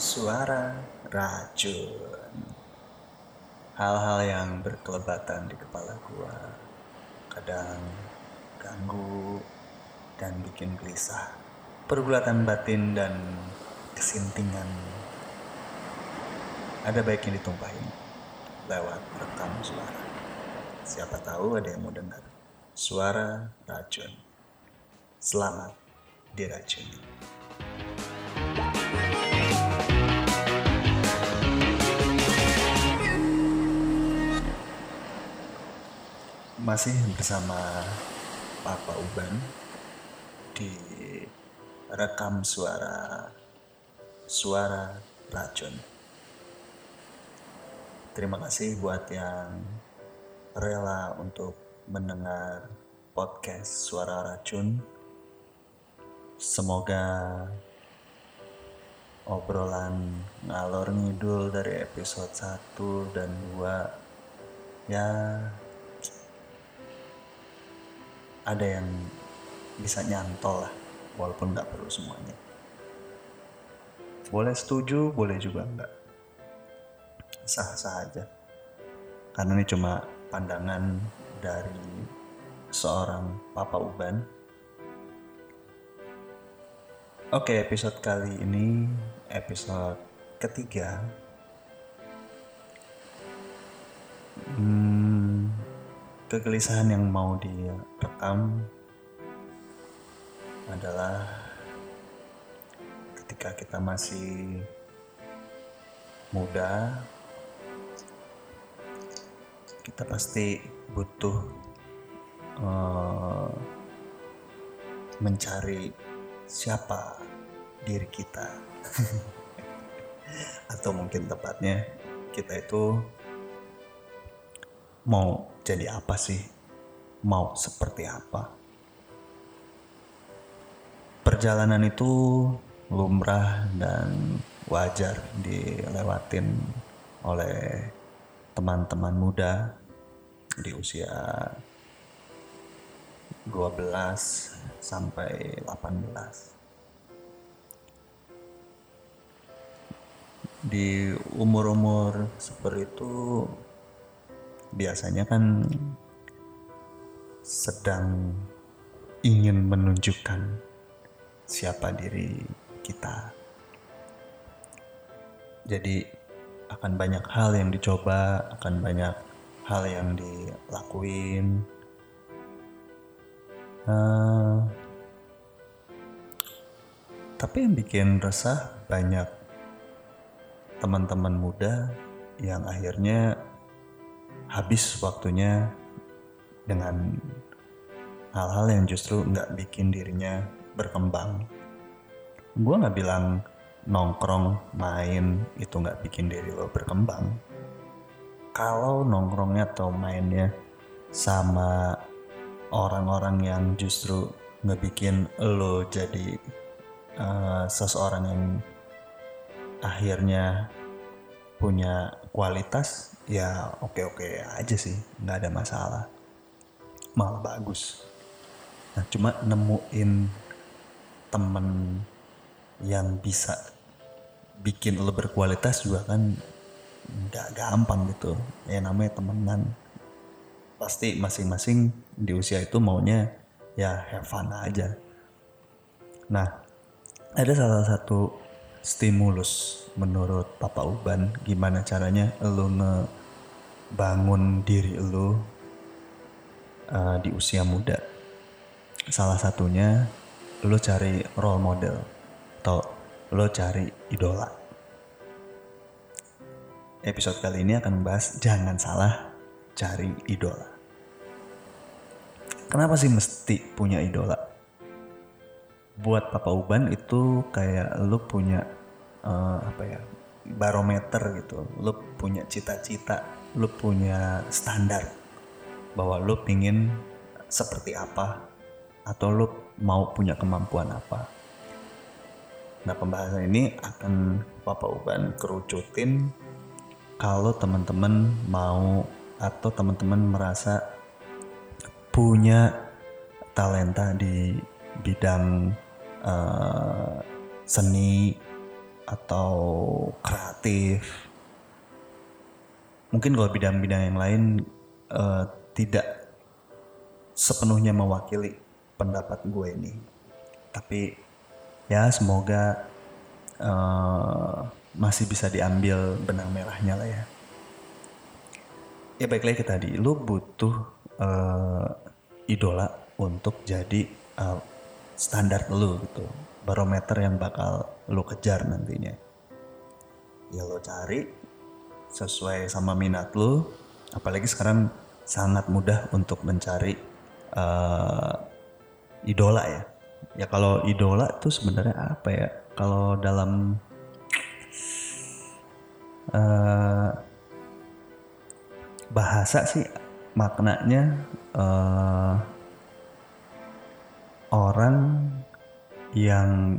Suara racun. Hal-hal yang berkelebatan di kepala gua kadang ganggu dan bikin gelisah. Pergulatan batin dan kesintingan ada baiknya ditumpahin lewat rekam suara. Siapa tahu ada yang mau dengar. Suara racun. Selamat diracuni. Masih bersama Papa Uban di rekam suara suara racun. Terima kasih buat yang rela untuk mendengar podcast suara racun. Semoga obrolan ngalor ngidul dari episode 1 dan 2 ya ada yang bisa nyantol lah walaupun nggak perlu semuanya. Boleh setuju boleh juga enggak sah-sah aja. Karena ini cuma pandangan dari seorang papa uban. Oke episode kali ini episode ketiga. Hmm, kegelisahan yang mau direkam adalah ketika kita masih muda kita pasti butuh uh, mencari siapa diri kita. Atau mungkin tepatnya kita itu mau jadi apa sih? Mau seperti apa? Perjalanan itu lumrah dan wajar dilewatin oleh teman-teman muda di usia 12 sampai 18 di umur-umur seperti itu biasanya kan sedang ingin menunjukkan siapa diri kita. Jadi akan banyak hal yang dicoba, akan banyak hal yang dilakuin. Uh, tapi yang bikin resah banyak teman-teman muda yang akhirnya habis waktunya dengan hal-hal yang justru nggak bikin dirinya berkembang. Gue nggak bilang nongkrong main itu nggak bikin diri lo berkembang. Kalau nongkrongnya atau mainnya sama orang-orang yang justru ngebikin lo jadi uh, seseorang yang akhirnya punya kualitas ya oke-oke aja sih nggak ada masalah. Malah bagus. Nah cuma nemuin temen yang bisa bikin lo berkualitas juga kan nggak gampang gitu. Ya namanya temenan. Pasti masing-masing di usia itu maunya ya have fun aja. Nah ada salah satu stimulus menurut Papa Uban gimana caranya lo ngebangun diri lo uh, di usia muda? Salah satunya lo cari role model atau lo cari idola. Episode kali ini akan membahas jangan salah cari idola. Kenapa sih mesti punya idola buat Papa Uban itu kayak lu punya uh, apa ya barometer gitu. Lu punya cita-cita lu punya standar bahwa lu pingin seperti apa atau lu mau punya kemampuan apa. Nah pembahasan ini akan Papa Uban kerucutin kalau teman-teman mau atau teman-teman merasa punya talenta di bidang uh, seni atau kreatif. Mungkin kalau bidang-bidang yang lain uh, tidak sepenuhnya mewakili pendapat gue ini. Tapi ya semoga uh, masih bisa diambil benang merahnya lah ya. Ya baik lagi tadi. Lu butuh uh, idola untuk jadi uh, standar lu gitu. Barometer yang bakal lu kejar nantinya. Ya lo cari sesuai sama minat lu. Apalagi sekarang sangat mudah untuk mencari uh, idola ya. Ya kalau idola tuh sebenarnya apa ya? Kalau dalam uh, bahasa sih maknanya uh, orang yang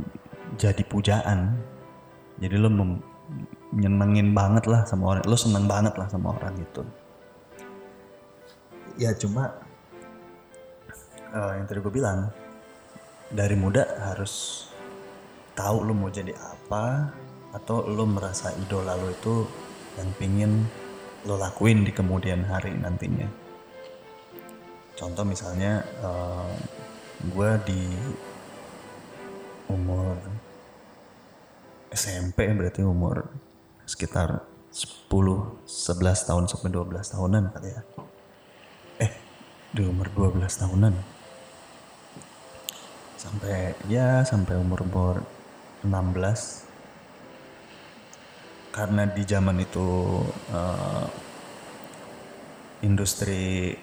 jadi pujaan. Jadi lo nyenengin banget lah sama orang lo seneng banget lah sama orang itu ya cuma uh, yang tadi gue bilang dari muda harus tahu lo mau jadi apa atau lo merasa idola lo itu yang pingin lo lakuin di kemudian hari nantinya. Contoh misalnya uh, gue di umur SMP berarti umur sekitar 10, 11 tahun sampai 12 tahunan kali ya. Eh, di umur 12 tahunan. Sampai ya sampai umur-umur 16 karena di zaman itu uh, industri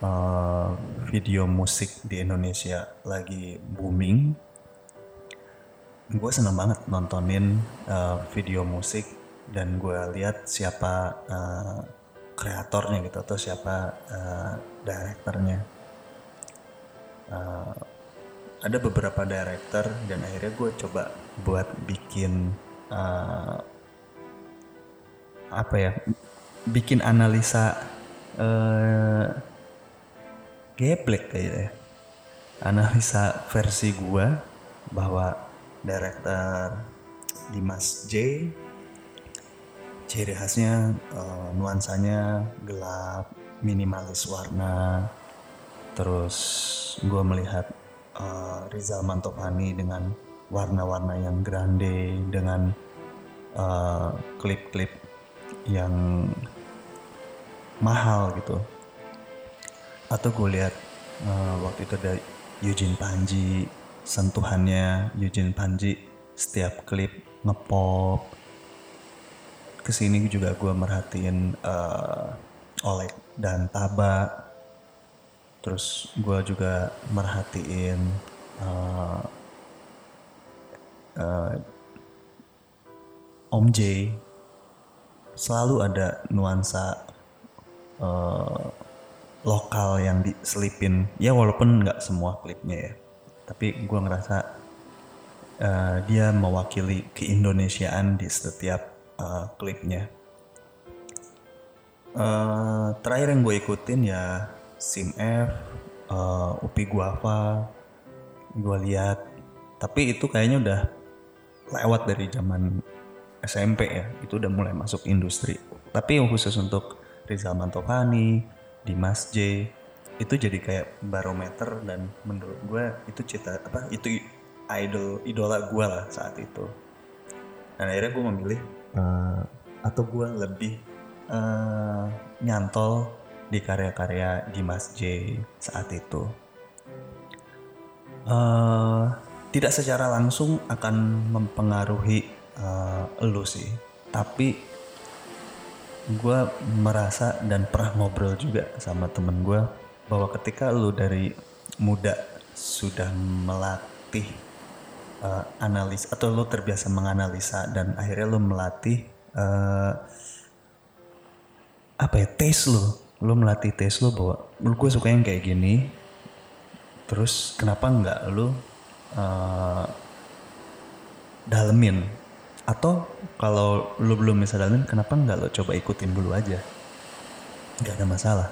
uh, video musik di Indonesia lagi booming. Gue seneng banget nontonin uh, video musik dan gue lihat siapa uh, kreatornya gitu atau siapa uh, direkturnya uh, ada beberapa director dan akhirnya gue coba buat bikin uh, apa ya bikin analisa uh, geblek kayaknya. Ya analisa versi gue bahwa director Dimas J ciri khasnya uh, nuansanya gelap minimalis warna. Terus gue melihat uh, Rizal Mantovani dengan warna-warna yang grande dengan eh, klip-klip uh, yang mahal gitu atau gue lihat uh, waktu itu ada Eugene Panji sentuhannya Eugene Panji setiap klip ngepop. Ke sini juga gue merhatiin uh, Oleg dan Taba. Terus gue juga merhatiin uh, uh, Om J. Selalu ada nuansa uh, lokal yang diselipin. Ya walaupun nggak semua klipnya ya. Tapi gue ngerasa uh, dia mewakili keindonesiaan di setiap uh, klipnya. Uh, terakhir yang gue ikutin ya Sim F uh, Upi Guava gue lihat. Tapi itu kayaknya udah lewat dari zaman SMP ya. Itu udah mulai masuk industri. Tapi khusus untuk Rizal Mantovani Dimas J. Itu jadi kayak barometer dan menurut gue itu cita apa itu idol idola gue lah saat itu. Dan akhirnya gue memilih uh, atau gue lebih uh, nyantol di karya-karya Dimas J saat itu. Uh, tidak secara langsung akan mempengaruhi uh, lu sih. Tapi gue merasa dan pernah ngobrol juga sama temen gue bahwa ketika lu dari muda sudah melatih uh, analis atau lu terbiasa menganalisa dan akhirnya lu melatih uh, apa ya taste lu lu melatih taste lu bahwa lu gue suka yang kayak gini terus kenapa nggak lu uh, dalemin atau kalau lu belum bisa dalemin kenapa nggak lo coba ikutin dulu aja nggak ada masalah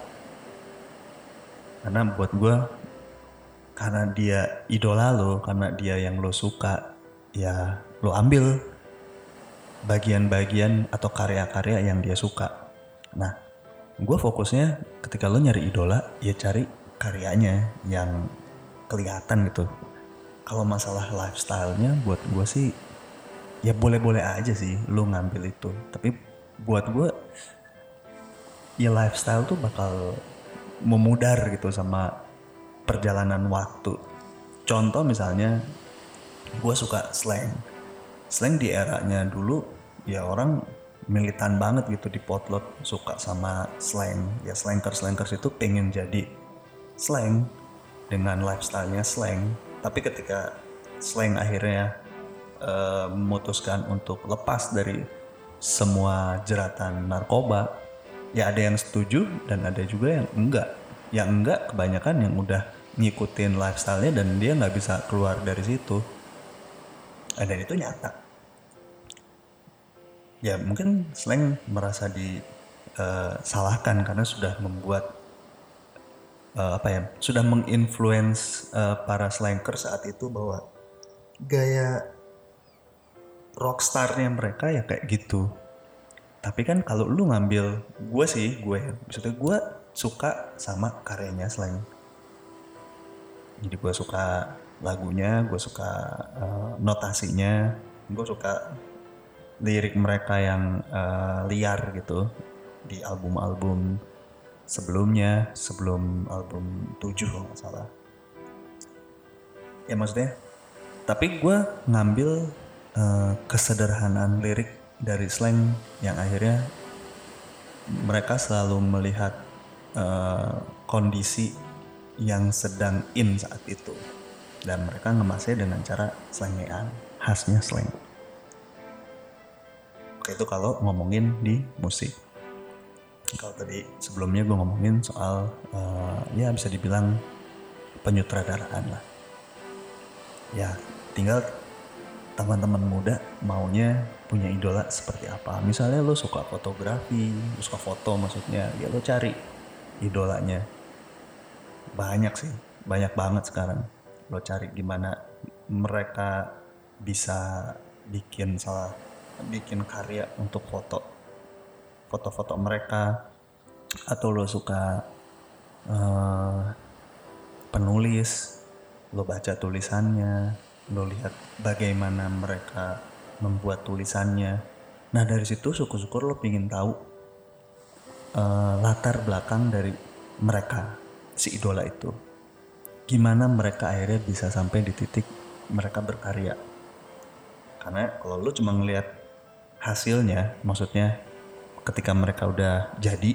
karena buat gue karena dia idola lo karena dia yang lo suka ya lo ambil bagian-bagian atau karya-karya yang dia suka. Nah, gue fokusnya ketika lo nyari idola, ya cari karyanya yang kelihatan gitu. Kalau masalah lifestyle-nya buat gue sih ya boleh-boleh aja sih lo ngambil itu. Tapi buat gue ya lifestyle tuh bakal memudar gitu sama perjalanan waktu. Contoh misalnya gue suka slang. Slang di eranya dulu ya orang militan banget gitu di potlot suka sama slang. Ya slankers-slankers itu pengen jadi slang dengan lifestyle-nya slang. Tapi ketika slang akhirnya uh, memutuskan untuk lepas dari semua jeratan narkoba, ya ada yang setuju dan ada juga yang enggak. Yang enggak kebanyakan yang udah ngikutin lifestyle-nya dan dia nggak bisa keluar dari situ. Dan itu nyata ya mungkin slang merasa disalahkan uh, karena sudah membuat uh, apa ya sudah menginfluence uh, para slanker saat itu bahwa gaya rockstarnya mereka ya kayak gitu. Tapi kan kalau lu ngambil gue sih gue ya maksudnya gue suka sama karyanya slang jadi gue suka lagunya gue suka uh, notasinya gue suka lirik mereka yang uh, liar gitu di album-album sebelumnya sebelum album 7 kalau nggak salah. Ya maksudnya tapi gue ngambil uh, kesederhanaan lirik dari slang yang akhirnya mereka selalu melihat uh, kondisi yang sedang in saat itu. Dan mereka ngemasnya dengan cara slangean khasnya slang. Itu kalau ngomongin di musik. Kalau tadi sebelumnya gue ngomongin soal uh, ya bisa dibilang penyutradaraan lah. Ya tinggal teman-teman muda maunya punya idola seperti apa? Misalnya lo suka fotografi lo suka foto maksudnya ya lo cari idolanya. Banyak sih banyak banget sekarang. Lo cari gimana mereka bisa bikin salah bikin karya untuk foto foto-foto mereka. Atau lo suka uh, penulis lo baca tulisannya lo lihat bagaimana mereka membuat tulisannya. Nah dari situ syukur-syukur lo pingin tahu uh, latar belakang dari mereka si idola itu. Gimana mereka akhirnya bisa sampai di titik mereka berkarya. Karena kalau lo cuma ngelihat hasilnya maksudnya ketika mereka udah jadi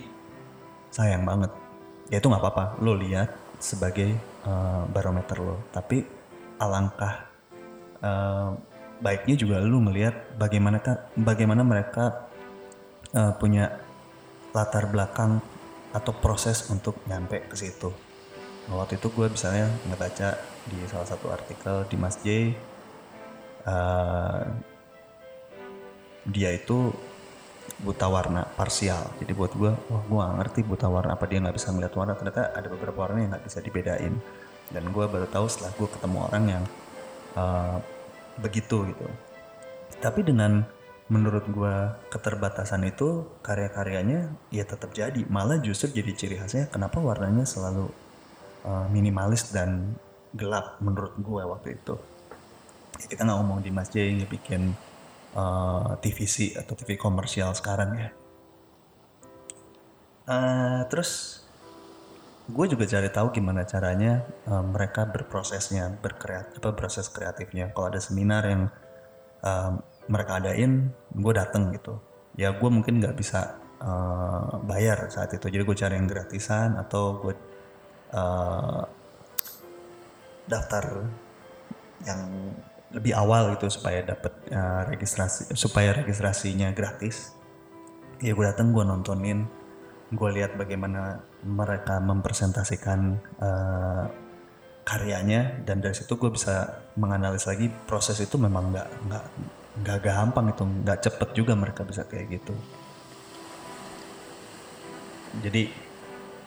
sayang banget. Ya itu nggak apa-apa lo lihat sebagai uh, barometer lo. Tapi alangkah uh, baiknya juga lo melihat bagaimana bagaimana mereka uh, punya latar belakang atau proses untuk nyampe ke situ. Waktu itu gue misalnya ngebaca di salah satu artikel di Mas J uh, dia itu buta warna parsial. Jadi buat gue wah gue gak ngerti buta warna apa dia nggak bisa melihat warna? Ternyata ada beberapa warna yang nggak bisa dibedain. Dan gue baru tahu setelah gue ketemu orang yang uh, begitu gitu. Tapi dengan menurut gue keterbatasan itu karya-karyanya ya tetap jadi. Malah justru jadi ciri khasnya kenapa warnanya selalu uh, minimalis dan gelap menurut gue waktu itu. Ya, kita nggak ngomong di Mas J bikin uh, eh, TVC atau TV komersial sekarang ya. Uh, terus gue juga cari tahu gimana caranya uh, mereka berprosesnya, berkreat, apa proses kreatifnya. Kalau ada seminar yang uh, mereka adain, gue dateng gitu. Ya gue mungkin nggak bisa uh, bayar saat itu, jadi gue cari yang gratisan atau gue uh, daftar yang lebih awal gitu supaya dapat uh, registrasi supaya registrasinya gratis ya gue dateng gue nontonin gue lihat bagaimana mereka mempresentasikan uh, karyanya dan dari situ gue bisa menganalisis lagi proses itu memang nggak nggak nggak gampang itu nggak cepet juga mereka bisa kayak gitu. Jadi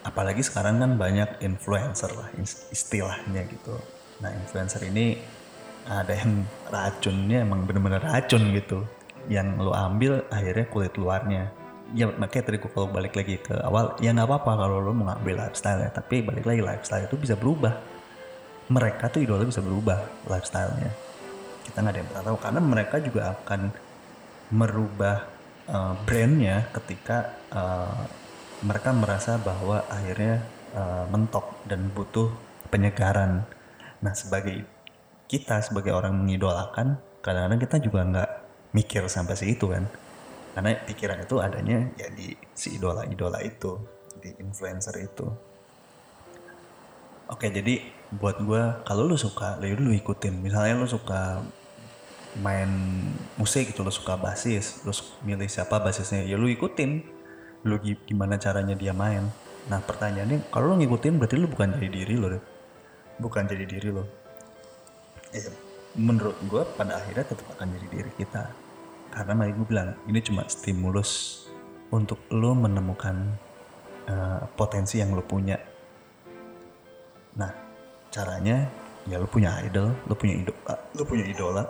apalagi sekarang kan banyak influencer lah istilahnya gitu. Nah influencer ini ada yang racunnya emang bener-bener racun gitu. Yang lo ambil akhirnya kulit luarnya ya makanya tadi kalau balik lagi ke awal ya nggak apa-apa kalau lo mau ngambil lifestyle ya tapi balik lagi lifestyle itu bisa berubah. Mereka tuh idola bisa berubah lifestylenya. Kita nggak ada yang pernah tahu. Karena mereka juga akan merubah uh, brandnya ketika uh, mereka merasa bahwa akhirnya uh, mentok dan butuh penyegaran. Nah sebagai kita sebagai orang mengidolakan kadang-kadang kita juga nggak mikir sampai situ kan karena pikiran itu adanya ya di si idola-idola itu di influencer itu. Oke jadi buat gue kalau lu suka lu ikutin. Misalnya lu suka main musik gitu lu suka basis terus milih siapa basisnya ya lu ikutin. Lu gimana caranya dia main. Nah pertanyaannya kalau lu ngikutin berarti lu bukan jadi diri lo deh bukan jadi diri lo ya, menurut gue pada akhirnya tetap akan jadi diri kita karena mari gue bilang ini cuma stimulus untuk lo menemukan uh, potensi yang lo punya. Nah caranya ya lo punya idol lo punya idola lo punya idola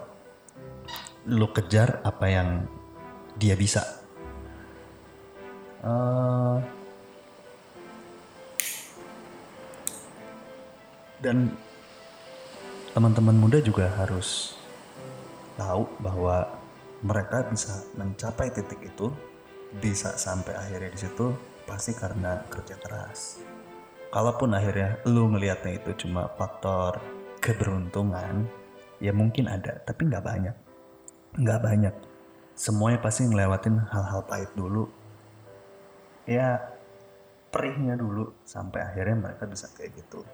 lo kejar apa yang dia bisa. Uh, dan teman-teman muda juga harus tahu bahwa mereka bisa mencapai titik itu bisa sampai akhirnya di situ pasti karena kerja keras. Kalaupun akhirnya lu ngelihatnya itu cuma faktor keberuntungan, ya mungkin ada, tapi nggak banyak. Nggak banyak. Semuanya pasti ngelewatin hal-hal pahit dulu. Ya perihnya dulu sampai akhirnya mereka bisa kayak gitu.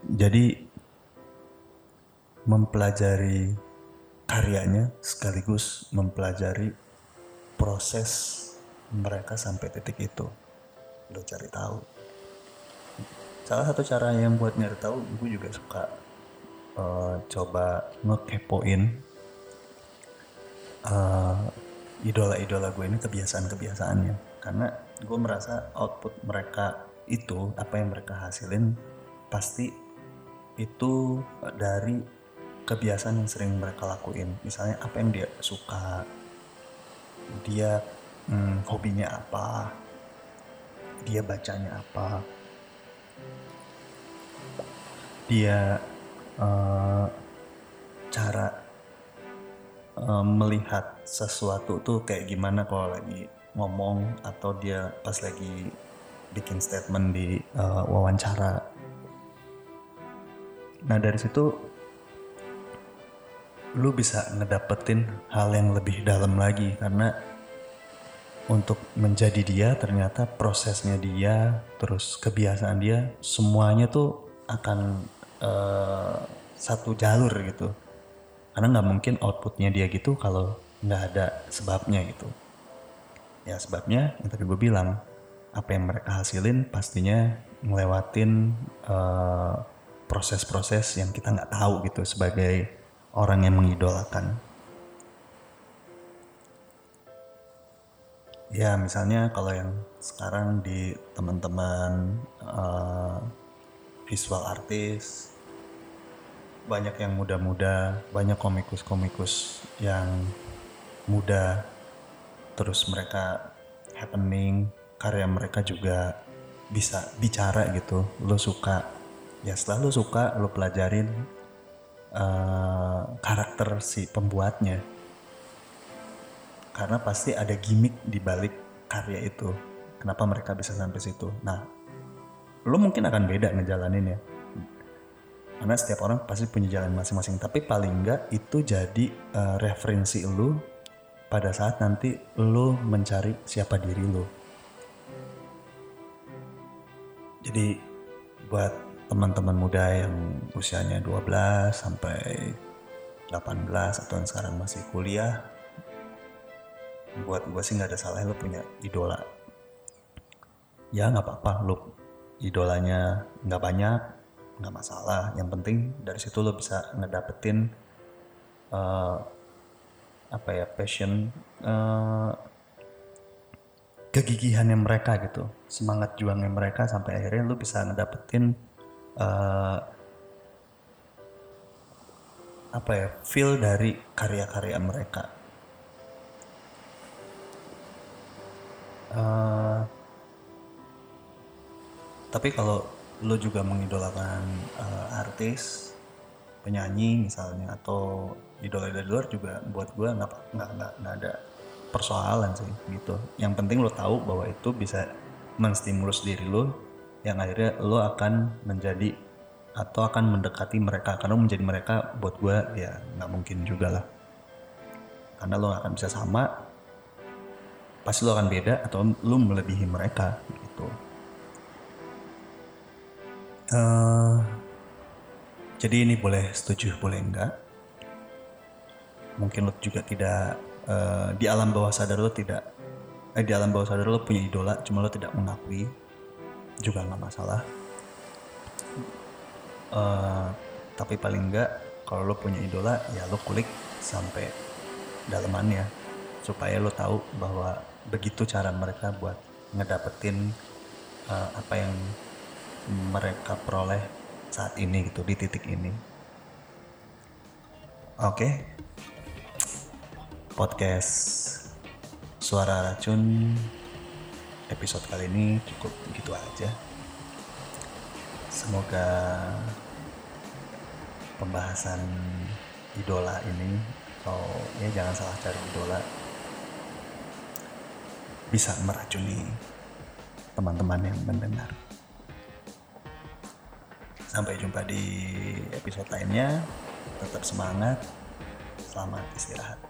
Jadi mempelajari karyanya sekaligus mempelajari proses mereka sampai titik itu. Lo cari tahu. Salah satu cara yang buat nyari tahu gue juga suka uh, coba ngekepoin uh, idola-idola gue ini kebiasaan-kebiasaannya. Karena gue merasa output mereka itu apa yang mereka hasilin pasti itu dari kebiasaan yang sering mereka lakuin. Misalnya apa yang dia suka dia hmm, hobinya apa dia bacanya apa dia uh, cara uh, melihat sesuatu tuh kayak gimana kalau lagi ngomong atau dia pas lagi bikin statement di uh, wawancara. Nah dari situ lu bisa ngedapetin hal yang lebih dalam lagi. Karena untuk menjadi dia ternyata prosesnya dia terus kebiasaan dia semuanya tuh akan uh, satu jalur gitu. Karena nggak mungkin outputnya dia gitu kalau nggak ada sebabnya gitu. Ya sebabnya yang tadi gue bilang apa yang mereka hasilin pastinya ngelewatin eh, proses-proses uh, yang kita nggak tahu gitu sebagai orang yang mengidolakan. Ya misalnya kalau yang sekarang di teman-teman uh, visual artis banyak yang muda-muda, banyak komikus-komikus yang muda, terus mereka happening, karya mereka juga bisa bicara gitu, lo suka, ya setelah lo suka, lo pelajarin, uh, karakter si pembuatnya. Karena pasti ada gimmick di balik karya itu. Kenapa mereka bisa sampai situ? Nah lo mungkin akan beda ngejalanin ya. Karena setiap orang pasti punya jalan masing-masing. Tapi paling enggak itu jadi uh, referensi lo pada saat nanti lo mencari siapa diri lo jadi buat teman-teman muda yang usianya 12 sampai 18 atau yang sekarang masih kuliah buat gue sih nggak ada salahnya lo punya idola. Ya nggak apa-apa lo idolanya nggak banyak nggak masalah. Yang penting dari situ lo bisa ngedapetin uh, apa ya passion uh, kegigihannya mereka gitu semangat juangnya mereka sampai akhirnya lo bisa ngedapetin uh, apa ya feel dari karya-karya mereka. Eh, tapi kalau lo juga mengidolakan eh, artis penyanyi misalnya atau idola dari luar juga buat gue nggak nggak nggak ada persoalan sih gitu. Yang penting lo tahu bahwa itu bisa menstimulus diri lo yang akhirnya lo akan menjadi atau akan mendekati mereka karena menjadi mereka buat gue ya nggak mungkin juga lah. Karena lo akan bisa sama pasti lo akan beda atau lo melebihi mereka gitu. Eh, jadi ini boleh setuju boleh enggak? Mungkin lo juga tidak eh, di alam bawah sadar lo tidak eh, di alam bawah sadar lo punya idola cuma lo tidak mengakui juga nggak masalah. Eh, tapi paling enggak kalau lo punya idola ya lo kulik sampai dalemannya supaya lo tahu bahwa begitu cara mereka buat ngedapetin eh, apa yang mereka peroleh saat ini gitu di titik ini. Oke? Podcast suara racun episode kali ini cukup gitu aja semoga pembahasan idola ini atau ya jangan salah cari idola bisa meracuni teman-teman yang mendengar. Sampai jumpa di episode lainnya. Tetap semangat. Selamat istirahat.